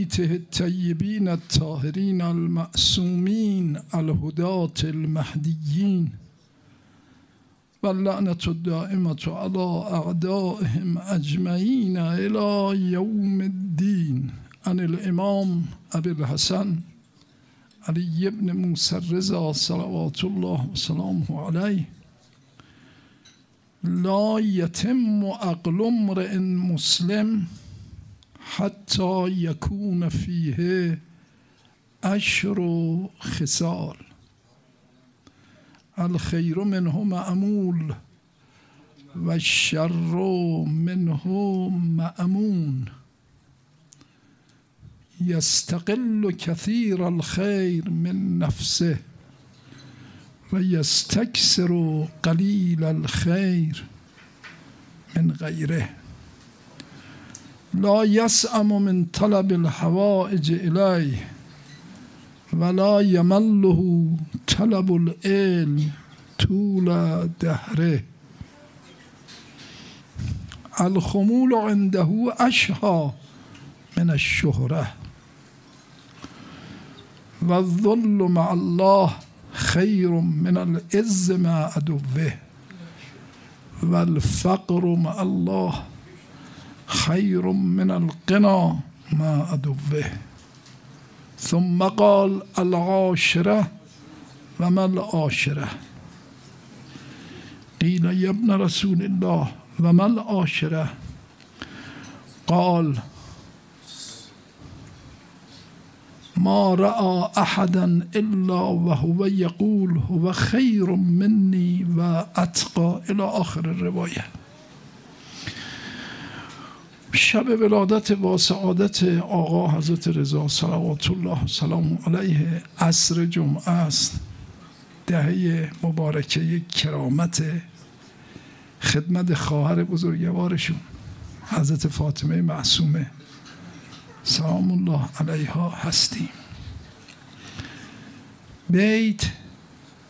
بيته الطيبين الطاهرين المعصومين الهداة المهديين واللعنة الدائمة على أعدائهم أجمعين إلى يوم الدين عن الإمام أبي الحسن علي بن موسى الرضا صلوات الله وسلامه عليه لا يتم عقل امرئ مسلم حتى يكون فيه عشر خصال. الخير منه معمول والشر منه مأمون. يستقل كثير الخير من نفسه ويستكثر قليل الخير من غيره. لا يسأم من طلب الحوائج إليه ولا يمله طلب العلم طول دهره. الخمول عنده أشهى من الشهرة والظل مع الله خير من العز مع عدوه والفقر مع الله خير من القنا مع عدوه ثم قال العاشرة وما العاشرة؟ قيل يا ابن رسول الله وما العاشرة؟ قال ما رأى أحدا إلا وهو يقول هو خير مني وأتقى إلى آخر الرواية. شب ولادت با سعادت آقا حضرت رضا صلوات الله سلام علیه. عصر جمعه است. دهه مبارکه کرامت خدمت خواهر بزرگوارشون حضرت فاطمه معصومه. سلام الله علیها هستیم. بیت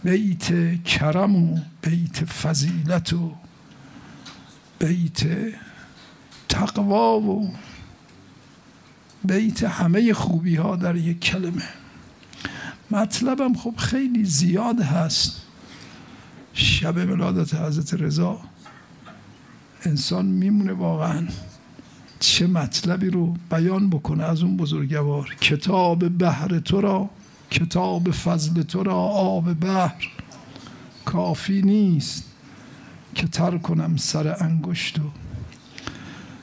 بیت کرم و بیت فضیلت و بیت تقوا و بیت همه خوبی ها در یک کلمه. مطلبم خب خیلی زیاد هست. شب ولادت حضرت رضا. انسان میمونه واقعا. چه مطلبی رو بیان بکنه از اون بزرگوار. کتاب بحر تو را کتاب فضل تو را آب بحر. کافی نیست که تر کنم سر انگشت و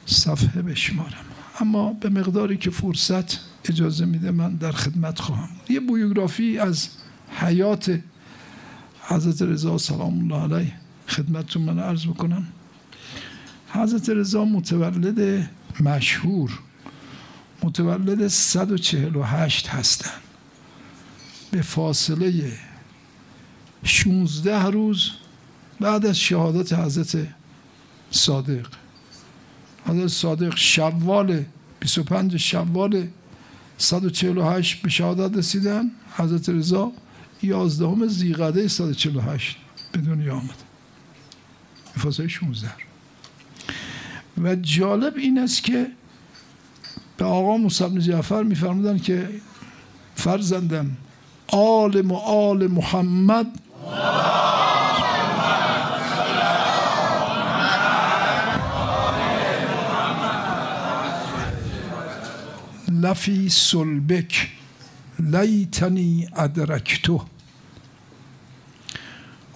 صفحه بشمارم. اما به مقداری که فرصت اجازه میده من در خدمت خواهم. یه بیوگرافی از حیات حضرت رضا سلام الله علیه خدمتتون من عرض بکنم. حضرت رضا متولد مشهور متولد 148 هستند به فاصله 16 روز بعد از شهادت حضرت صادق. حضرت صادق شوال 25 شوال 148 به شهادت رسیدن حضرت رضا 11 زیقده 148 به دنیا آمد. فاصله 16 و جالب این است که به آقا موسی جعفر میفرمودن که فرزندم آل و آل محمد لفی سلبک لیتنی ادرکتو.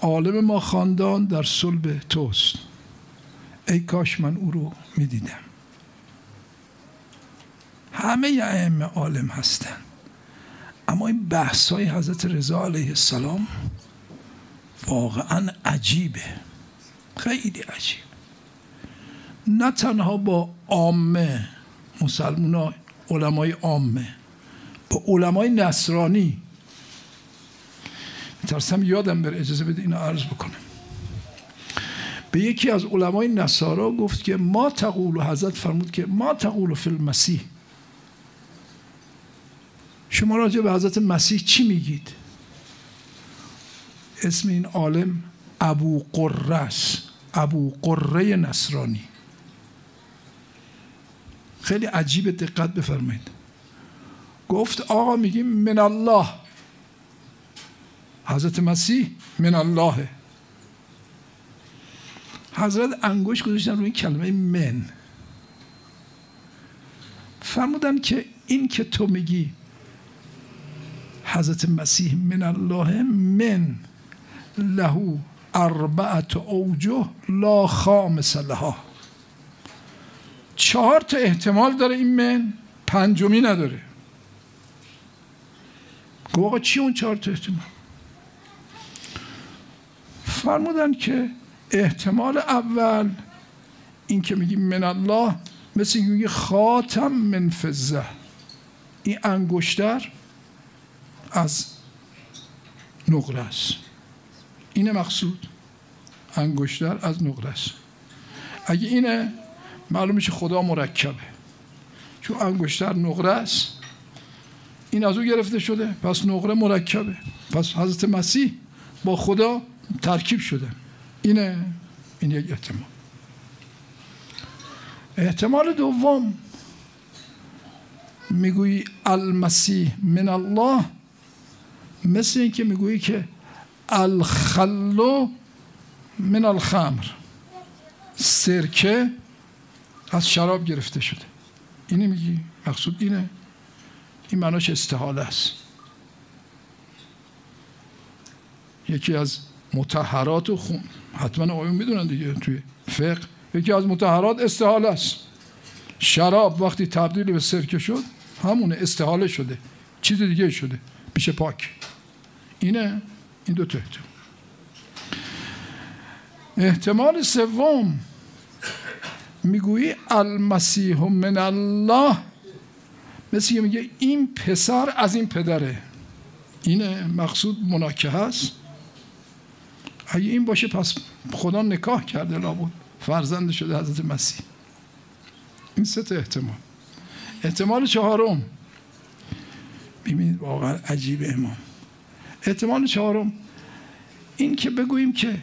عالم ما خاندان در صلب توست. ای کاش من او رو می‌دیدم. همه ائمه عالم هستن. اما این بحث های حضرت رضا علیه السلام واقعا عجیبه. خیلی عجیب. نه تنها با عامه مسلمان علمای عامه. با علمای نصرانی. ترسم یادم بر اجازه بده اینو عرض بکنم. به یکی از علمای نصارا گفت که ما تقول و حضرت فرمود که ما تقول فی المسیح. شما راجع به حضرت مسیح چی میگید؟ اسم این عالم ابو قره ابو قره نصرانی. خیلی عجیب دقت بفرمایید. گفت آقا میگیم من الله. حضرت مسیح من الله. حضرت انگوش گذاشتن روی کلمه من. فرمودن که این که تو میگی حضرت مسیح من الله من له اربعت اوجه لا خامس لها. چهار تا احتمال داره این من پنجمی نداره. گفت آقا چی اون چهار تا احتمال؟ فرمودن که احتمال اول این که میگیم من الله مثل میگه خاتم من فزه این انگشتر از نقره است. اینه مقصود. انگشتر از نقره است. اگه اینه معلوم میشه خدا مرکبه. چون انگشتر نقره است. این از او گرفته شده پس نقره مرکبه. پس حضرت مسیح با خدا ترکیب شده. اینه این یک احتمال. احتمال دوم می‌گویی المسیح من الله مثل اینکه می‌گویی که الخلو من الخمر. سرکه از شراب گرفته شده. اینه میگی؟ مقصود اینه. این معناش استحاله است. یکی از متحرات و خون. حتما آقایون می‌دونن دیگه توی فقه. یکی از متحرات استحاله است. شراب وقتی تبدیل به سرکه شد همونه استحاله شده. چیز دیگه شده. میشه پاک. اینه؟ این دو احتمال. احتمال سوم. می‌گویی المسیح من الله. مثل میگه این پسر از این پدره. اینه مقصود مناکه هست. اگه این باشه پس خدا نکاح کرده لابد. فرزند شده حضرت مسیح. این سه احتمال. احتمال چهارم. ببینید واقعا عجیب امام. احتمال چهارم. این که بگوییم که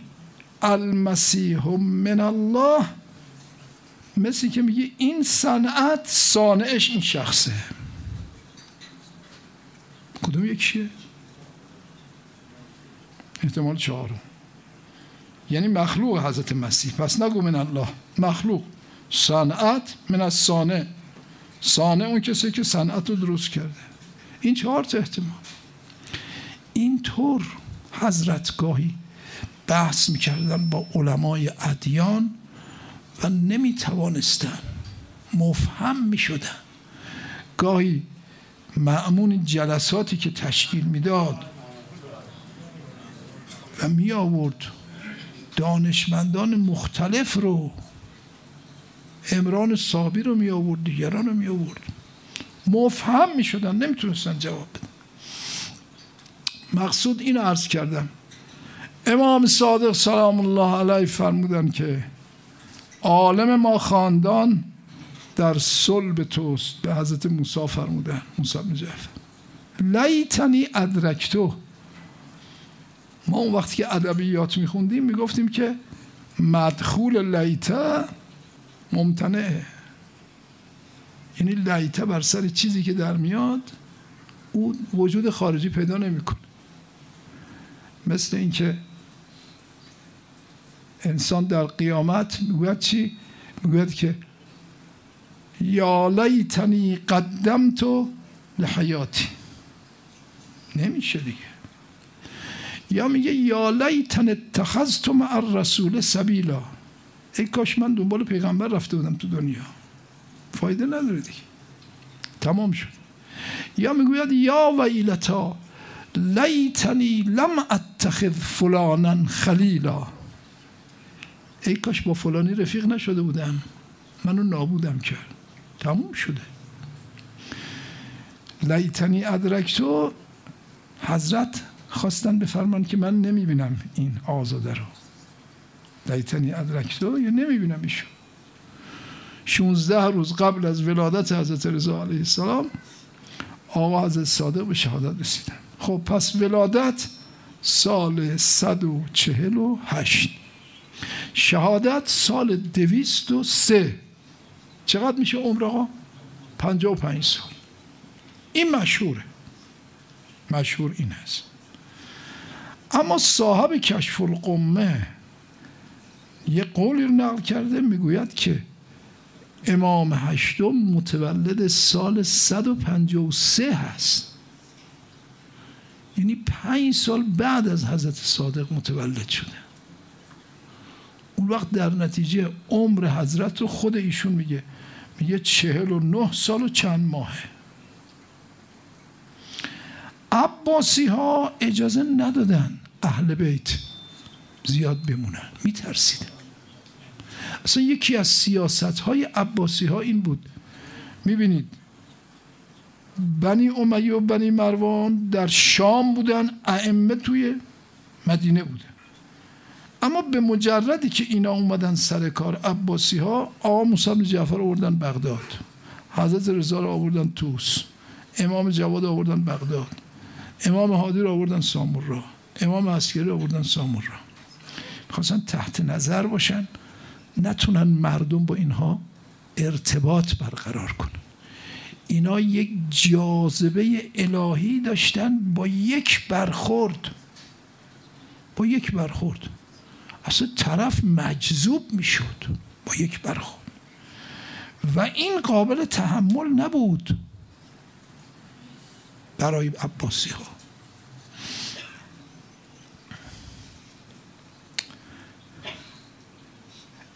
المسیح من الله مثل که میگه این صنعت صانعش این شخصه. کدوم یکیه؟ احتمال چهارم. یعنی مخلوق حضرت مسیح. پس نگو من الله. مخلوق. صنعت من از صانع. صانع اون کسی که صنعت رو درست کرده. این چهار تا احتمال. اینطور حضرت گاهی بحث می‌کردن با علمای ادیان و نمی توانستن مفهم می شدن گاهی معمون جلساتی که تشکیل می‌داد و می آورد دانشمندان مختلف رو امران صابی رو می آورد دیگران رو می آورد مفهم می شدن نمی‌تونستن جواب بدن. مقصود این عرض کردم. امام صادق سلام الله علیه فرمودن که عالم ما خاندان در صلب توست به حضرت موسی فرمودن موسی بن جعفر. لیتنی ادرکتو. ما اون وقتی که ادبیات میخوندیم می‌گفتیم که مدخول لیته ممتنعه یعنی لیته بر سر چیزی که در میاد او وجود خارجی پیدا نمی‌کنه. مثل اینکه انسان در قیامت می‌گوید چی؟ می‌گوید که یا لیتنی قدمت لحیاتی. نمیشه دیگه. یا میگه یا لیتن اتخذت مع الرسول سبیلا. ای کاش من دنبال پیغمبر رفته بودم تو دنیا. فایده نداره دیگه. تمام شد. یا می‌گوید یا ویلتا لیتنی لم اتخذ فلانا خلیلا. ای کاش با فلانی رفیق نشده بودم. منو نابودم کرد. تموم شده. لیتنی ادرکتو حضرت خواستن بفرمان که من نمی‌بینم این آزاده رو. لیتنی ادرکتو یا نمی‌بینم ایشو. 16 روز قبل از ولادت حضرت رضا علیه السلام آقا حضرت صادق به شهادت رسیدن. خب پس ولادت سال 148 شهادت سال دویست و سه. چقدر میشه عمر آقا؟ پنجاه و پنج سال. این مشهوره. مشهور این هست اما صاحب کشف القمه یه قولی رو نقل کرده می‌گوید که امام هشتم متولد سال 153 هست. یعنی پنج سال بعد از حضرت صادق متولد شده. اون وقت در نتیجه عمر حضرت رو خود ایشون میگه. میگه چهل و نه سال و چند ماهه. عباسی ها اجازه ندادن اهل بیت زیاد بمونن. میترسیدن. اصلا یکی از سیاست های عباسی ها این بود. می‌بینید بنی امیه و بنی مروان در شام بودن ائمه توی مدینه بودن. اما به مجردی که اینا اومدن سر کار عباسی ها آقا موسی جعفر آوردن بغداد. حضرت رضا رو آوردن توس امام جواد آوردن بغداد. امام هادی رو آوردن سامورا. امام عسکری رو آوردن سامورا. خواستن تحت نظر باشن. نتونن مردم با اینها ارتباط برقرار کنن. اینا یک جاذبه الهی داشتن با یک برخورد. با یک برخورد. اصلا طرف مجذوب می‌شد با یک برخورد. و این قابل تحمل نبود برای عباسی ها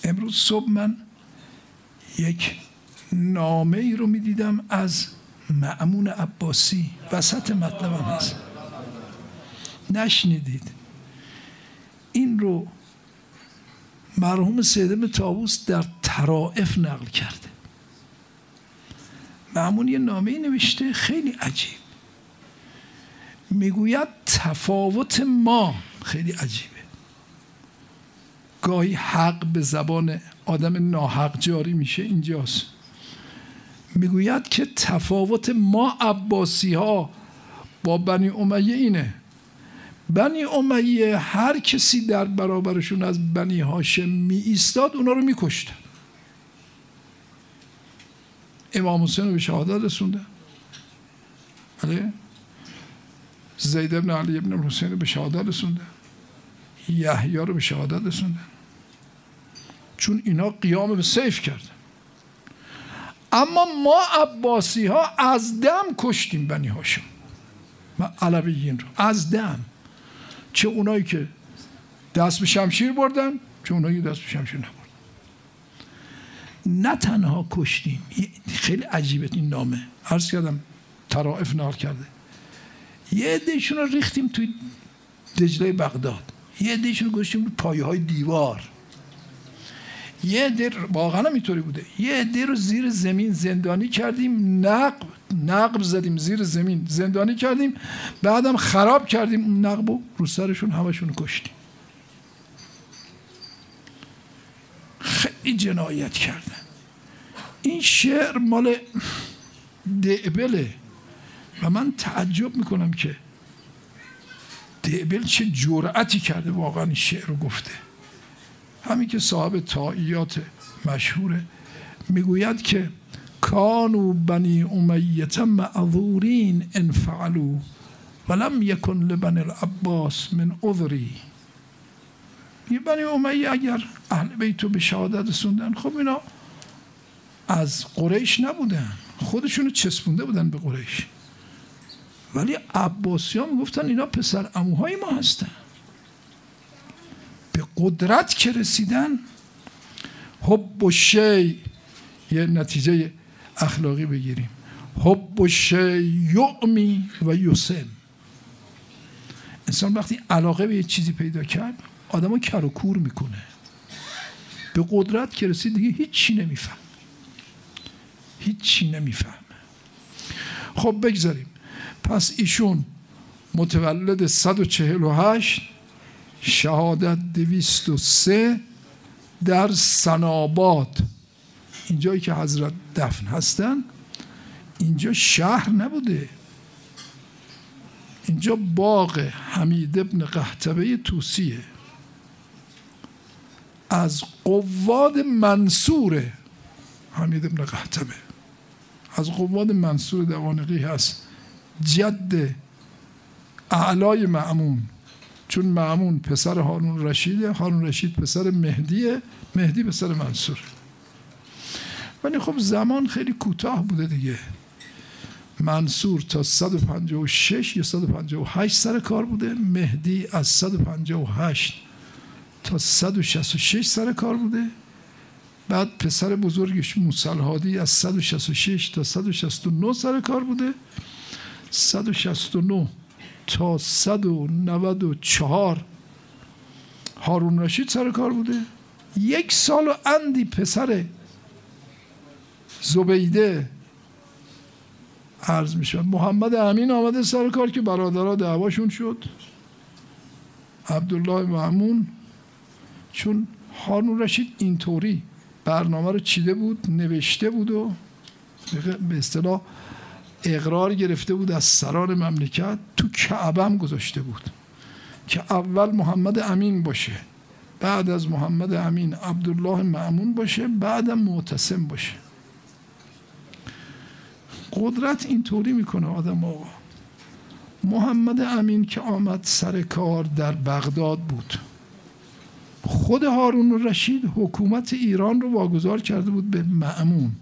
امروز صبح من یک نامه ای رو می‌دیدم از معمون عباسی. وسط مطلبم هست. نشنیدید. این رو مرحوم سیدم تابوس در ترائف نقل کرده. معمون یه نامه نوشته خیلی عجیب. می‌گوید تفاوت ما خیلی عجیبه. گاهی حق به زبان آدم ناحق جاری میشه اینجاست. می‌گوید که تفاوت ما عباسی ها با بنی امیه اینه. بنی امیه هر کسی در برابرشون از بنی هاشم می ایستاد اونا رو میکشتن. امام حسین رو به شهادت رسوندن. بله. زید ابن علی ابن حسین رو به شهادت رسوندن. یحیی رو به شهادت رسوندن. چون اینا قیام به سیف کردن. اما ما عباسی ها از دم کشتیم بنی هاشم. و علویین رو. از دم. چه اونایی که دست به شمشیر بردن چه اونایی دست به شمشیر نبردن. نه تنها کشتیم خیلی عجیبه این نامه. عرض کردم ترائف نقل کرده. یه عدهشون رو ریختیم توی دجله بغداد. یه عدهشون رو گذاشتیم روی پایه های دیوار. یه عده واقعا اینطوری بوده. یه عده رو زیر زمین زندانی کردیم نقب نقب زدیم زیر زمین زندانی کردیم بعدم خراب کردیم اون نقب و رو سرشون همشون کشتیم. خیلی جنایت کردن. این شعر مال دعبله و من تعجب می‌کنم که دعبل چه جرأتی کرده واقعا این شعر رو گفته. همین که صاحب تاییات مشهوره می‌گوید که کانو بنی امیت معذورین ان فعلوا ولم یکن لبن العباس من عذری. یه بنی امیه اگر اهل بیتو به شهادت رسوندن خب اینا از قریش نبودن خودشونو چسبونده بودن به قریش. ولی عباسی ها می‌گفتن اینا پسر اموهای ما هستن. قدرت که رسیدن حب و شی یه نتیجه اخلاقی بگیریم. حب و شی یعمی و یوسم انسان وقتی علاقه به یه چیزی پیدا کرد آدم کر و کور می‌کنه. به قدرت که رسید دیگه هیچی نمیفهم. هیچی نمی‌فهمه خب بگذاریم. پس ایشون متولد 148 شهادت دویست و سه در سناباد. اینجایی که حضرت دفن هستن اینجا شهر نبوده. اینجا باغ حمید ابن قهتبه توسیه. از قواد منصور حمید ابن قهتبه از قواد منصور دوانقی هست. جد اعلای معمون. چون معمون پسر هارون رشیده هارون رشید پسر مهدیه مهدی پسر منصور. ولی خب زمان خیلی کوتاه بوده دیگه. منصور تا 156 یا 158 سر کار بوده مهدی از 158 تا 166 سر کار بوده. بعد پسر بزرگش موسل هادی از 166 تا 169 سر کار بوده. 169 تا 194 هارون رشید سر کار بوده. یک سال و اندی پسر زبیده عرض میشه. محمد امین آمده سر کار که برادرها دعواشون شد. عبدالله معمون چون هارون رشید اینطوری برنامه رو چیده بود نوشته بود و به اصطلاح اقرار گرفته بود از سران مملکت تو کعبه هم گذاشته بود که اول محمد امین باشه بعد از محمد امین عبدالله معمون باشه بعدم معتصم باشه. قدرت اینطوری می‌کنه آدم آقا. محمد امین که آمد سر کار در بغداد بود. خود هارون رشید حکومت ایران رو واگذار کرده بود به معمون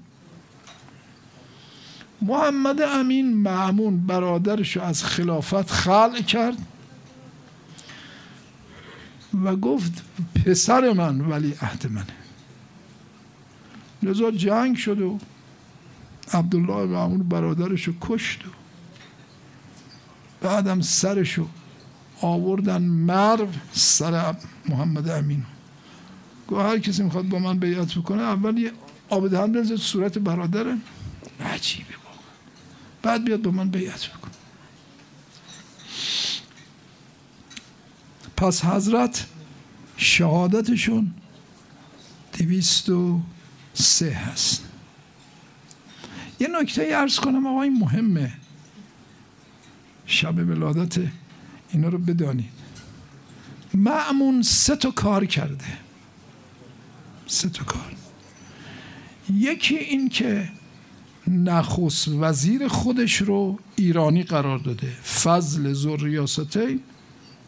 محمد امین معمون برادرش از خلافت خلع کرد و گفت پسر من ولی عهد منه. لذا جنگ شد و عبدالله معمون برادرش رو کشت و بعدم سرش رو آوردن مرو سر محمد امین. گوه هر کسی می‌خواد با من بیعت بکنه اول یه آب دهن صورت برادره. عجیبه بعد بیاد با من بیعت بکن. پس حضرت شهادتشون دویست و سه هست. یه نکته ارز کنم آقا این مهمه. شب ولادت اینا رو بدانید. معمون سه تا کار کرده. سه تا کار. یکی این که نخست وزیر خودش رو ایرانی قرار داده. فضل زور ریاسته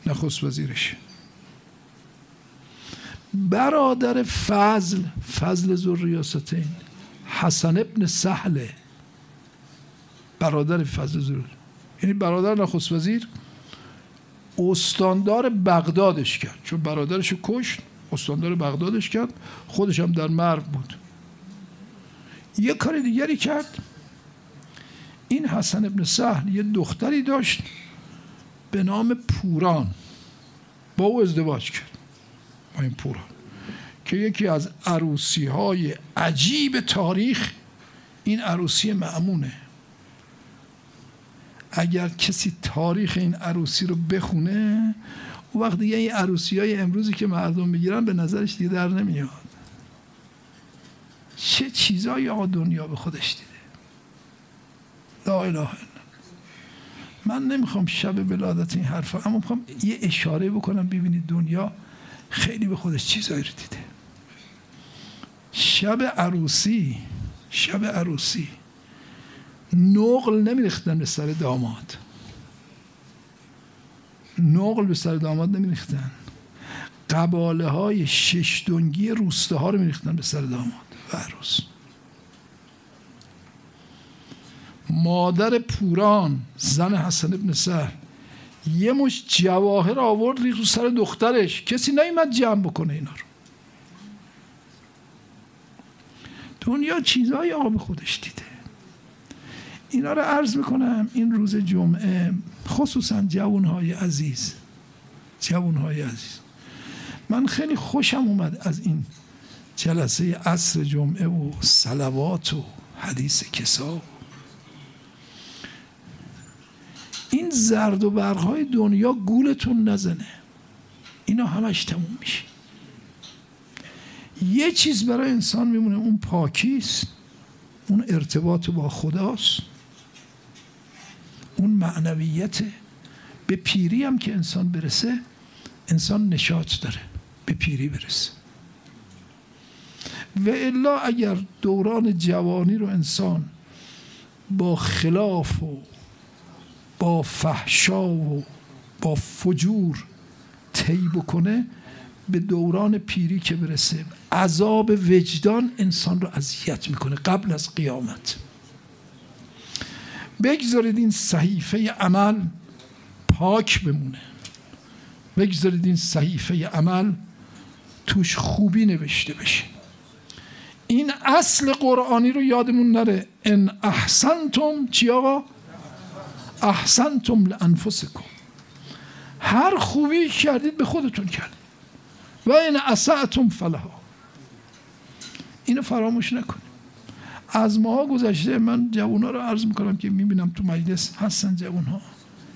نخست وزیرش. برادر فضل فضل زور ریاستین حسن ابن سهله برادر فضل زور یعنی برادر نخست وزیر استاندار بغدادش کرد. چون برادرش کشت استاندار بغدادش کرد. خودش هم در مرو بود. یه کار دیگری کرد. این حسن ابن سهل یه دختری داشت به نام پوران. با او ازدواج کرد. با این پوران. که یکی از عروسی های عجیب تاریخ این عروسی معمونه اگر کسی تاریخ این عروسی رو بخونه و وقت دیگه این عروسی های امروزی که مردم می‌گیرن به نظرش دیگه در نمیاد. چه چیزایی آقا دنیا به خودش دیده؟ لا اله من نمی‌خوام شب ولادت این حرفا اما می‌خوام یه اشاره بکنم ببینید دنیا خیلی به خودش چیزایی رو دیده. شب عروسی شب عروسی. نقل نمیریختن به سر داماد. نقل به سر داماد نمیریختن. قباله های شش دنگی روسته ها رو میریختن به سر داماد. عروس. مادر پوران زن حسن ابن سهل. یه مش جواهر آورد ریخت رو سر دخترش. کسی نیومد جمع بکنه اینا رو. دنیا چیزهای آب خودش دیده. اینا رو عرض می‌کنم این روز جمعه خصوصا جوانهای عزیز. جوانهای عزیز. من خیلی خوشم اومد از این جلسه عصر جمعه و سلوات و حدیث کسا. این زرد و برقهای دنیا گولتون نزنه. اینا همش تموم میشه. یه چیز برای انسان میمونه اون پاکیست اون ارتباط با خداست اون معنویت به پیری هم که انسان برسه انسان نشاط داره به پیری برسه. و الا اگر دوران جوانی رو انسان با خلاف و با فحشا و با فجور طی بکنه به دوران پیری که برسه عذاب وجدان انسان رو اذیت می‌کنه قبل از قیامت. بگذارید این صحیفه عمل پاک بمونه. بگذارید این صحیفه عمل توش خوبی نوشته بشه. این اصل قرآنی رو یادمون نره. ان احسنتم چی آقا؟ احسنتم لانفسکم. هر خوبی کردید به خودتون کردید. و این اسعتم فلها. اینو فراموش نکنید. از ماها گذشته من جوونا رو عرض می‌کنم که می‌بینم تو مجلس هستن جوون ها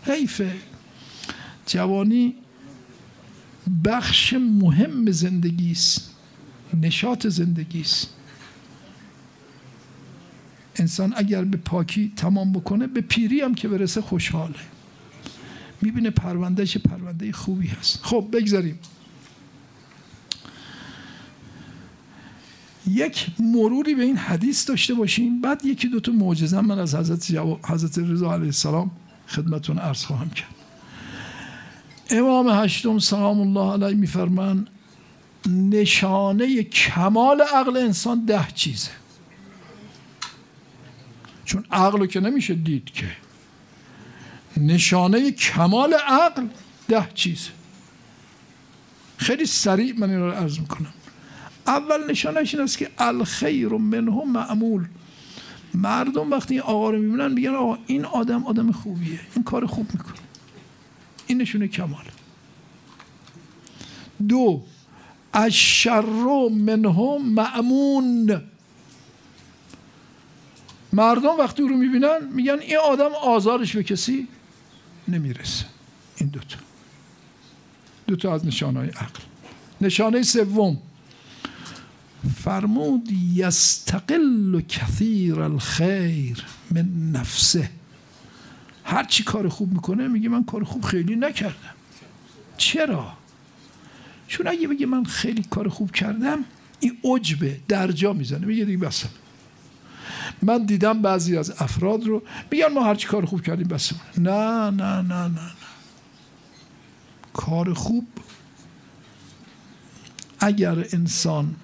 حیفه جوانی بخش مهم زندگی است نشاط زندگی است انسان اگر به پاکی تمام بکنه به پیری هم که برسه خوشحاله. می‌بینه پروندهش پرونده خوبی هست. خب بگذاریم. یک مروری به این حدیث داشته باشیم. بعد یکی دو تا معجزه من از حضرت, حضرت رضا علیه السلام خدمتون عرض خواهم کرد. امام هشتم سلام الله علیه میفرمان نشانه کمال عقل انسان ده چیزه. چون عقل که نمیشه دید که. نشانه کمال عقل ده چیزه خیلی سریع من این رو عرض می‌کنم. اول نشانش این است که الخیر منه معمول. مردم وقتی این آقا رو می‌بینن میگن آقا این آدم آدم خوبیه. این کار خوب می‌کنه. این نشونه کمال. دو الشر منه معمون. مردم وقتی رو می‌بینن میگن این آدم آزارش به کسی نمی‌رسه. این دوتا دوتا از نشانه های عقل. نشانه سوم. فرمود یستقل کثیر الخیر من نفسه. هر چی کار خوب می‌کنه میگه من کار خوب خیلی نکردم. چرا؟ چون اگه بگه من خیلی کار خوب کردم این عجبه درجا می‌زنه. میگه دیگه بسم من دیدم بعضی از افراد رو میگن ما هرچی کار خوب کردیم بس نه نه نه نه نه. کار خوب اگر انسان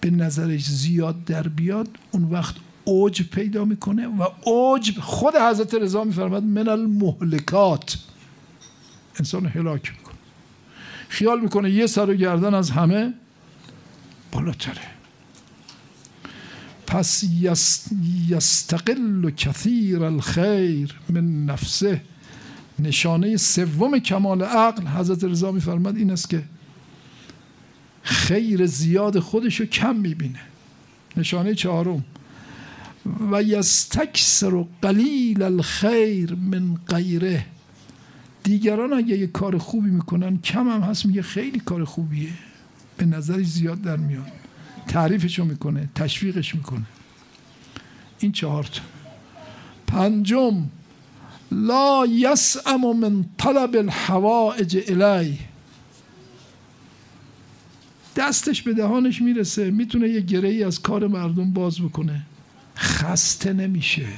به نظرش زیاد در بیاد اون وقت اوج پیدا می‌کنه و اوج خود حضرت رضا میفرماد من المهلکات. انسان هلاک می‌کنه. خیال می‌کنه یه سر و گردن از همه بالاتره. پس یستقل کثیر الخیر من نفسه. نشانه سوم کمال عقل حضرت رضا میفرماد این است که خیر زیاد خودش رو کم می‌بینه. نشانه چهارم. و یستکسر قلیل الخیر من غیره. دیگران اگه یه کار خوبی می‌کنن کم هم هست میگه خیلی کار خوبیه. به نظرش زیاد در میاد. تعریفشو می‌کنه تشویقش می‌کنه. این چهار تا. پنجم لا یسعم من طلب الحوائج الی دستش به دهانش می‌رسه می‌تونه یه گره ای از کار مردم باز بکنه. خسته نمیشه.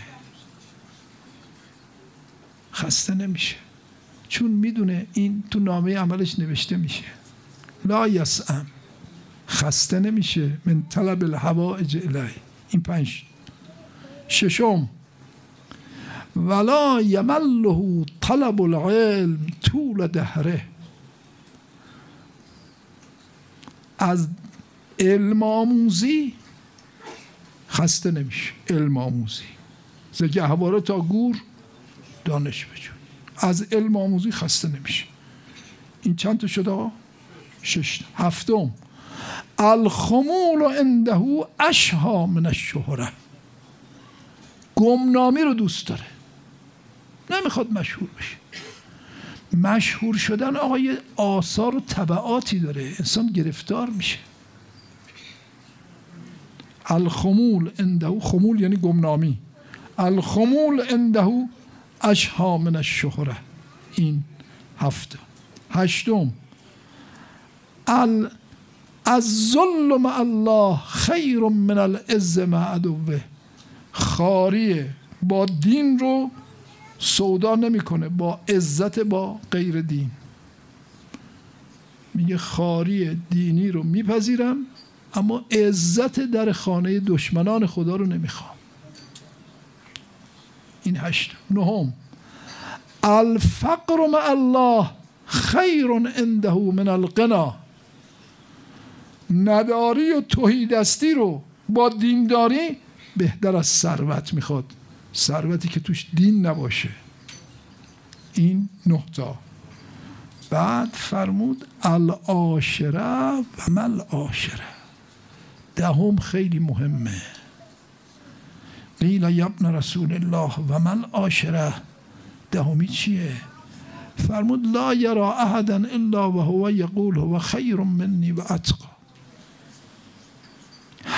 خسته نمیشه. چون می‌دونه این تو نامه عملش نوشته میشه. لا یسعم. خسته نمیشه. من طلب الحوائج الی این پنج. ششم. ولا یمله طلب العلم طول دهره. از علم آموزی خسته نمیشه. علم آموزی. زگهواره تا گور دانش بجون. از علم آموزی خسته نمیشه. این چند تا شده شش هفتم. الخمول عنده اشها من الشهره. گمنامی رو دوست داره. نمی‌خواد مشهور بشه. مشهور شدن آقای آثار و طبعاتی داره. انسان گرفتار میشه. الخمول عنده خمول یعنی گمنامی. الخمول عنده اشها من الشهره. این هفته. هشتم. ال از ظلم الله خیر من العز مع عدوه. خاری با دین رو سودا نمی‌کنه با عزت با غیر دین. میگه خاری دینی رو میپذیرم اما عزت در خانه دشمنان خدا رو نمی‌خوام. این هشت. نهم. الفقر مع الله خیر عنده من القنا نداری و توهیدستی رو با دینداری بهتر از ثروت می‌خواد. ثروتی که توش دین نباشه. این نهتا بعد فرمود العاشره و مل عاشره دهم خیلی مهمه. قیل یبن رسول الله و مل عاشره دهمی چیه؟ فرمود لا یرا احدا الا و هو یقول هو خیر منی و اتقا.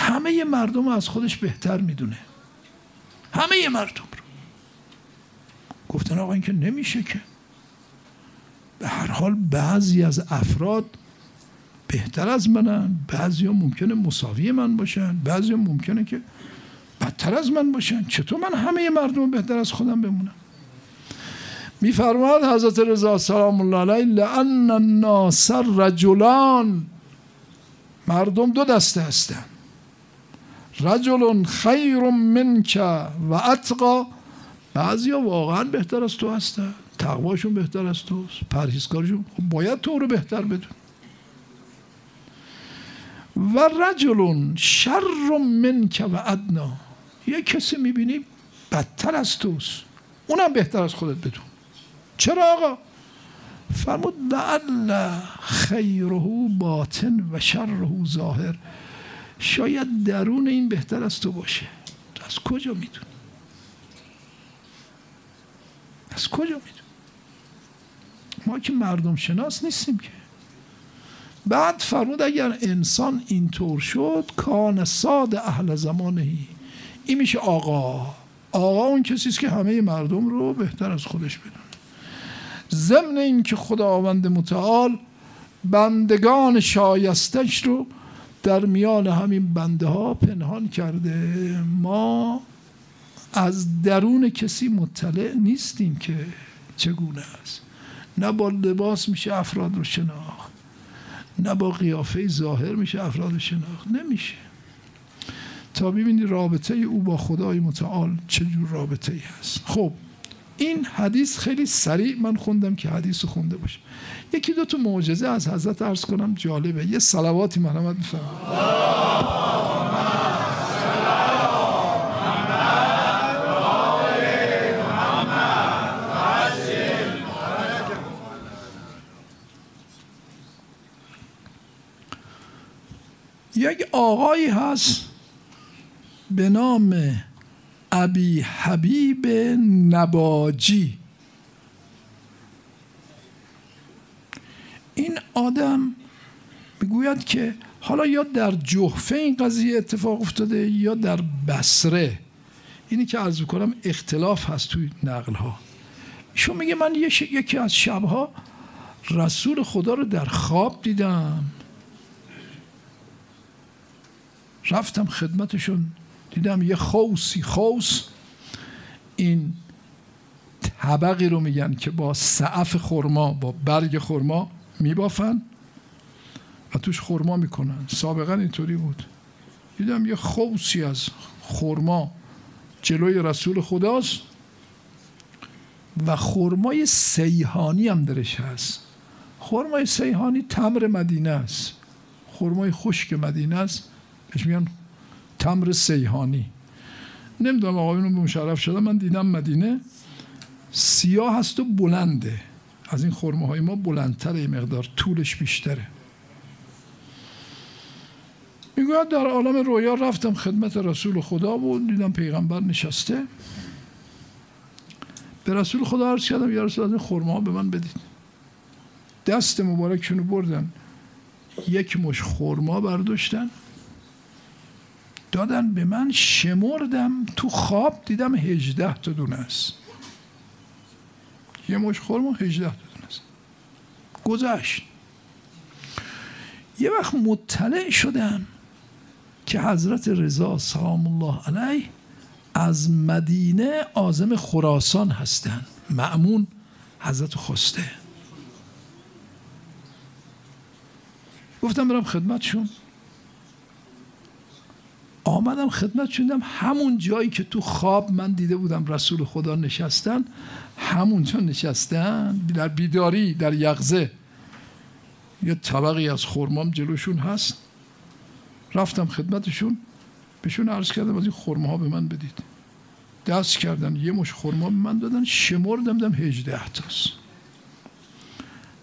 همه مردم از خودش بهتر می‌دونه. همه مردم رو. گفتن آقا این که نمیشه که. به هر حال بعضی از افراد بهتر از منن بعضی ها ممکنه مساوی من باشن بعضی ها ممکنه که بدتر از من باشن. چطور من همه مردم بهتر از خودم بمونم؟ میفرماد حضرت رضا سلام الله علیه لان الناس رجلان. مردم دو دسته هستن. رجل خیر منک و اتقا. بعضی ها واقعا بهتر از تو هستن. تقواشون بهتر از توست. پرهیزکارشون خب باید تو رو بهتر بدون. و رجل شر منک و ادنا. یه کسی می‌بینی بدتر از توست. اونم بهتر از خودت بدون. چرا آقا؟ فرمود لعل خیره باطن و شره ظاهر. شاید درون این بهتر از تو باشه. تو از کجا می‌دونی؟ از کجا می‌دونی؟ ما که مردم شناس نیستیم که. بعد فرمود اگر انسان اینطور شد کان ساد اهل زمانهی این میشه آقا. آقا اون کسی است که همه مردم رو بهتر از خودش بدونه. ضمن اینکه خداوند متعال بندگان شایستش رو در میان همین بنده ها پنهان کرده. ما از درون کسی مطلع نیستیم که چگونه است. نه با لباس میشه افراد رو شناخت نه با قیافه ظاهر میشه افراد رو شناخت. نمیشه. تا ببینی رابطه او با خدای متعال چجور رابطه ای هست. خب این حدیث خیلی سریع من خوندم که حدیث رو خونده باشه. یکی دو تا معجزه از حضرت عرض کنم جالبه. یه صلواتی مرحمت میفرم یک آقایی هست به نام ابی حبیب نباجی. این آدم می‌گوید که حالا یا در جحفه این قضیه اتفاق افتاده یا در بسره اینی که عرض کنم اختلاف هست توی نقل ها ایشون میگه من یکی از شبها رسول خدا رو در خواب دیدم. رفتم خدمتشون دیدم یه خوصی خوص این طبقی رو میگن که با سعف خرما با برگ خرما میبافن و توش خرما می‌کنن. سابقا اینطوری بود. دیدم یه خوصی از خرما جلوی رسول خداست و خرمای سیهانی هم درش هست. خرمای سیهانی تمر مدینه است. خرمای خشک مدینه است. بهش میگن تمر سیهانی نمی‌دونم آقایون به مشرف شده من دیدم مدینه سیاه هست و بلنده. از این خورمه های ما بلندتره مقدار طولش بیشتره. می‌گوید در عالم رویا رفتم خدمت رسول خدا بود دیدم پیغمبر نشسته. به رسول خدا عرض کردم یا رسول از این خورمه ها به من بدید. دست مبارکشونو بردن. یک مش خورما برداشتن. دادن به من شمردم تو خواب دیدم هجده تا دونه است. یه مش خورما هجده تا دونه است. گذشت. یه وقت مطلع شدم که حضرت رضا سلام الله علیه از مدینه آزم خراسان هستند معمون حضرت خواسته گفتم برم خدمتشون. آمدم خدمت شدم. همون جایی که تو خواب من دیده بودم رسول خدا نشستن همونجا نشستن. در بیداری در یغزه. یه طبقی از خرمام جلوشون هست. رفتم خدمتشون. بهشون عرض کردم از این ها به من بدید. دست کردن. یه مش خرما به من دادن. شمردم دم هجده تاست.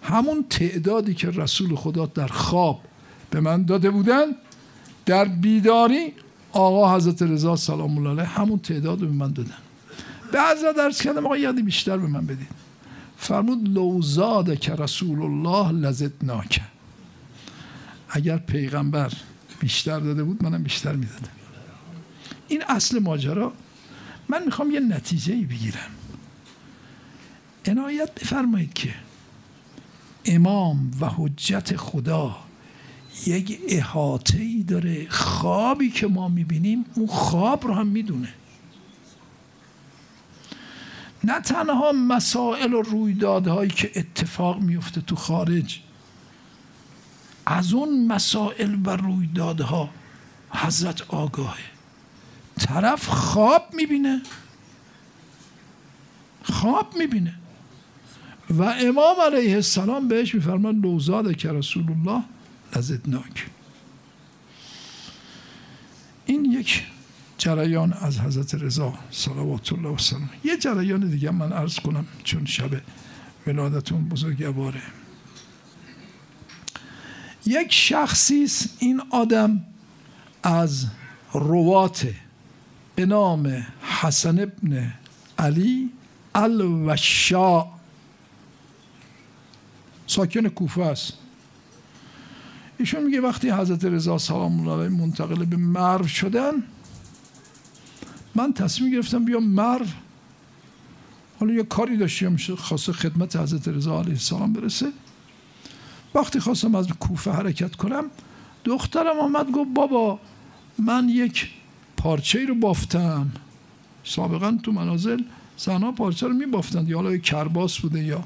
همون تعدادی که رسول خدا در خواب به من داده بودن در بیداری آقا حضرت رضا سلام الله علیه همون تعداد به من دادن. به حضرت درس کردم آقا یادی بیشتر به من بدید فرمود لوزاد که رسول الله لذت ناکه اگر پیغمبر بیشتر داده بود منم بیشتر می‌دادم. این اصل ماجرا. من می‌خوام یه نتیجه ای بگیرم. عنایت بفرمایید که امام و حجت خدا یک احاطه ای داره خوابی که ما می‌بینیم اون خواب رو هم می‌دونه. نه تنها مسائل و رویدادهایی که اتفاق میفته تو خارج از اون مسائل و رویدادها حضرت آگاهه. طرف خواب می‌بینه خواب می‌بینه. و امام علیه السلام بهش میفرمان لوزاد که رسول الله؟ لذتناک این یک جریان از حضرت رضا صلوات الله و سلام. یه جریان دیگه من عرض کنم چون شب ولادتون بزرگواره. یک شخصی این آدم از روات به نام حسن ابن علی الوشا ساکن کوفه است. ایشون میگه وقتی حضرت رضا سلام الله علیه منتقل به مرو شدن من تصمیم گرفتم بیام مرو. حالا یه کاری داشتیم خاصه خدمت حضرت رضا علیه السلام برسه. وقتی خواستم از کوفه حرکت کنم دخترم آمد گفت بابا من یک پارچه رو بافتم. سابقا تو منازل زنها پارچه رو میبافتند یا حالا کرباس بوده یا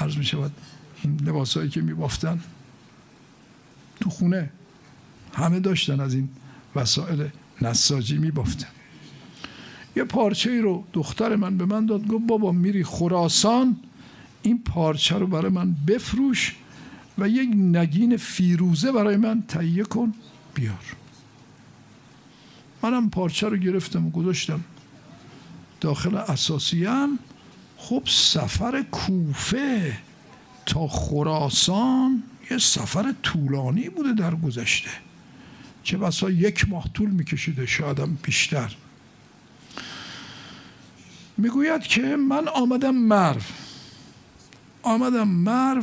عرض می شود این لباسهایی که میبافتن. تو خونه. همه داشتن از این وسایل نساجی میبافتن. یه پارچه ای رو دختر من به من داد گفت بابا میری خراسان این پارچه رو برای من بفروش و یک نگین فیروزه برای من تهیه کن بیار. منم پارچه رو گرفتم و گذاشتم داخل اساسیم خب سفر کوفه تا خراسان یه سفر طولانی بوده در گذشته. چه بسا یک ماه طول میکشیده شایدم بیشتر. می‌گوید که من آمدم مرو. آمدم مرو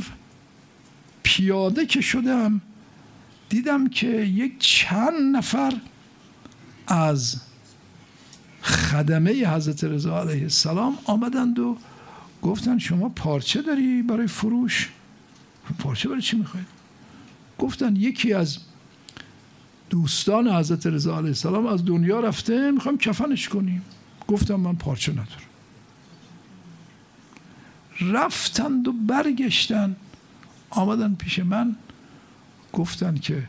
پیاده که شدم دیدم که یک چند نفر از خدمه حضرت رضا علیه السلام آمدند و گفتن شما پارچه داری برای فروش؟ پارچه برای چی می‌خواید؟ گفتن یکی از دوستان حضرت رضا علیه السلام از دنیا رفته می‌خوام کفنش کنیم. گفتم من پارچه ندارم. رفتند و برگشتن آمدن پیش من گفتن که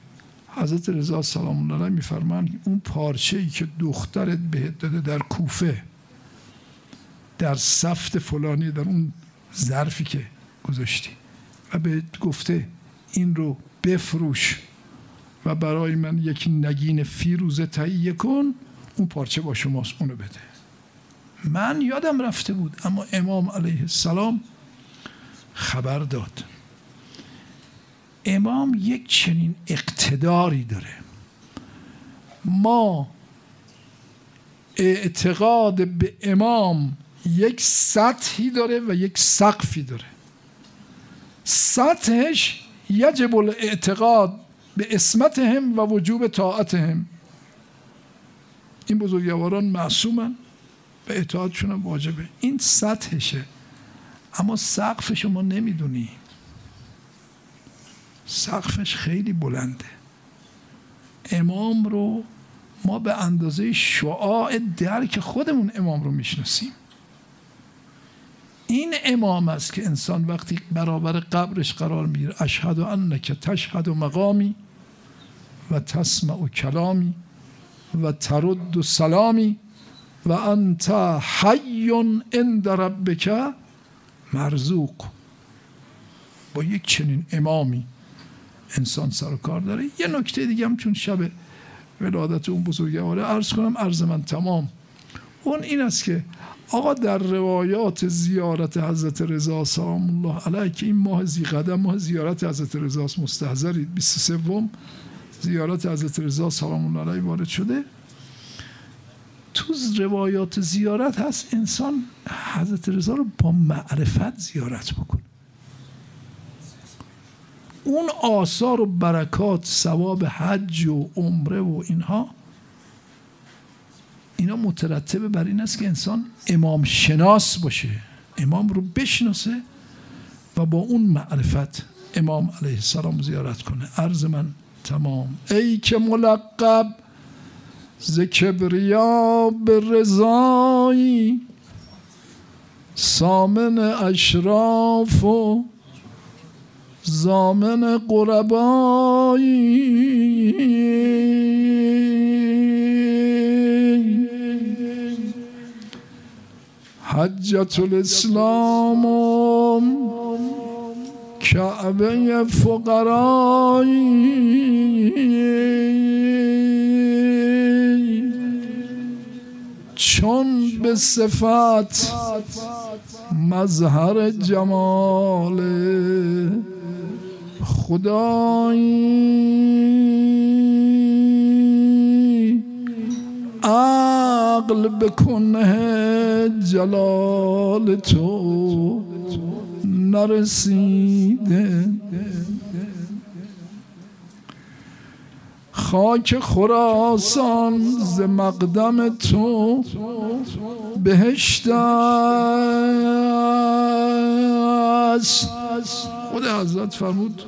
حضرت رضا سلام الله علیه میفرمان اون پارچه ای که دخترت بهت داده در کوفه در سفت فلانی در اون ظرفی که گذاشتی. و بهت گفته این رو بفروش و برای من یک نگین فیروزه تهیه کن اون پارچه با شماست اونو بده. من یادم رفته بود اما امام علیه السلام خبر داد. امام یک چنین اقتداری داره. ما اعتقاد به امام یک سطحی داره و یک سقفی داره. سطحش یجب الاعتقاد به اسمتهم و وجوب طاعتهم. این بزرگواران معصومن و اطاعتشون هم واجبه. این سطحشه. اما سقفش ما نمی‌دونیم. سقفش خیلی بلنده. امام رو ما به اندازه شعاع درک خودمون امام رو می‌شناسیم. این امام است که انسان وقتی برابر قبرش قرار می‌گیره اشهد انک تشهد و مقامی و تسمع و کلامی و ترد و سلامی و انت حی عند ربک مرزوق. با یک چنین امامی انسان سر و کار داره. یه نکته دیگه هم چون شب ولادت اون بزرگواره عرض کنم عرض من تمام. اون این است که آقا در روایات زیارت حضرت رضا سلام الله علیه که این ماه زی قدم ماه زیارت حضرت رضا مستحضرید. 23 زیارت حضرت رضا سلام الله علیه وارد شده. تو روایات زیارت هست انسان حضرت رضا رو با معرفت زیارت بکنه. اون آثار و برکات ثواب حج و عمره و اینها اینا مترتبه بر این است که انسان امام شناس باشه امام رو بشناسه و با اون معرفت امام علیه السلام زیارت کنه. عرض من تمام. ای که ملقب ز کبریا به رضایی سامن اشراف و زامن قربایی. حجت الاسلام کعبه فقرایی چون به صفت مظهر جمال خدایی. عقل بکنه جلال تو نرسیده. خاک خراسان ز مقدم تو بهشت است خود حضرت فرمود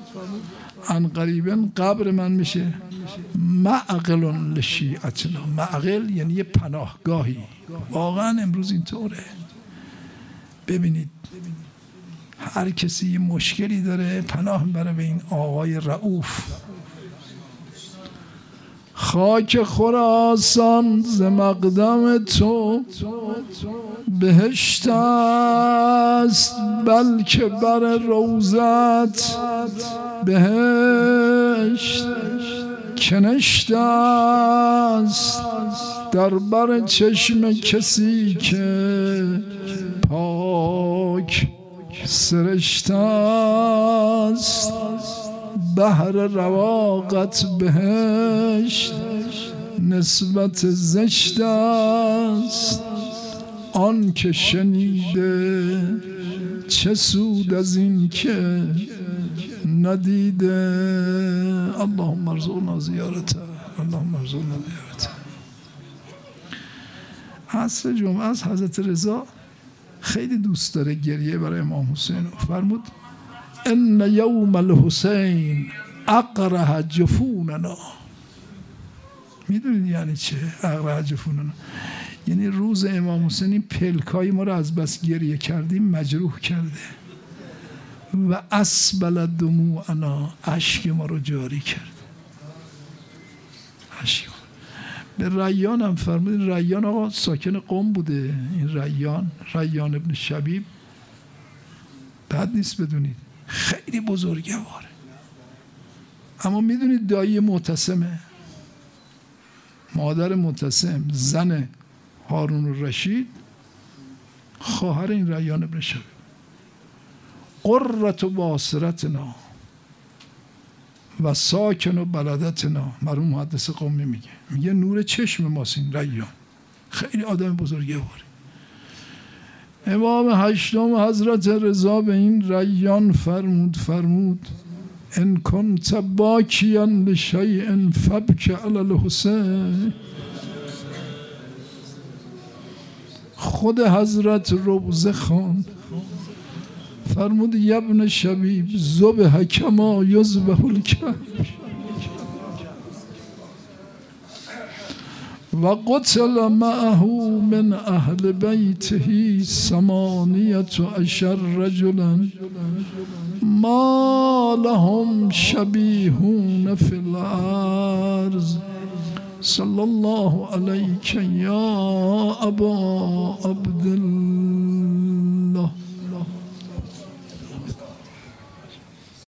ان قریبا قبر من میشه معقل لشیعتنا معقل یعنی یه پناهگاهی واقعا امروز اینطوره ببینید هر کسی مشکلی داره پناه می‌بره به این آقای رعوف خاک خراسان ز مقدم تو بهشت است بلکه بر روزت بهشت. کنشت است در بر چشم کسی که پاک سرشت است. بهر رواقت بهشت نسبت زشت است. آن که شنیده چه سود از این که ندیده. اللهم ارزقنا زیارته. اللهم ارزقنا زیارته. عصر جمعه از حضرت رضا خیلی دوست داره گریه برای امام حسین. فرمود ان یوم الحسین اقره جفوننا. می‌دونید یعنی چه؟ اقره جفوننا. یعنی روز امام حسین این پلکای ما رو از بس گریه کردیم مجروح کرده. و اسبل دموعنا اشک ما رو جاری کرد. اشک به ریان هم فرمود ریان آقا ساکن قوم بوده. این ریان ریان ابن شبیب. بد نیست بدونید. خیلی بزرگواره اما می‌دونید دایی معتصمه. مادر معتصم زن هارون رشید خواهر این ریان ابن شبیب قررت و باصرتنا و ساکن و بلدتنا مرحوم محدث قومی میگه. میگه نور چشم ماست این ریان. خیلی آدم بزرگه باره امام هشتم حضرت رضا به این ریان فرمود فرمود ان کنت باکیا لشیء فبک علی الحسین. خود حضرت روزه خواند فرمود یبن شبیب زبه کما یزبه الکبش وقتل معه من أهل بيته ثمانية عشر رجلا. ما لهم شبيهون في الأرض. صلى الله عليك يا أبا عبد الله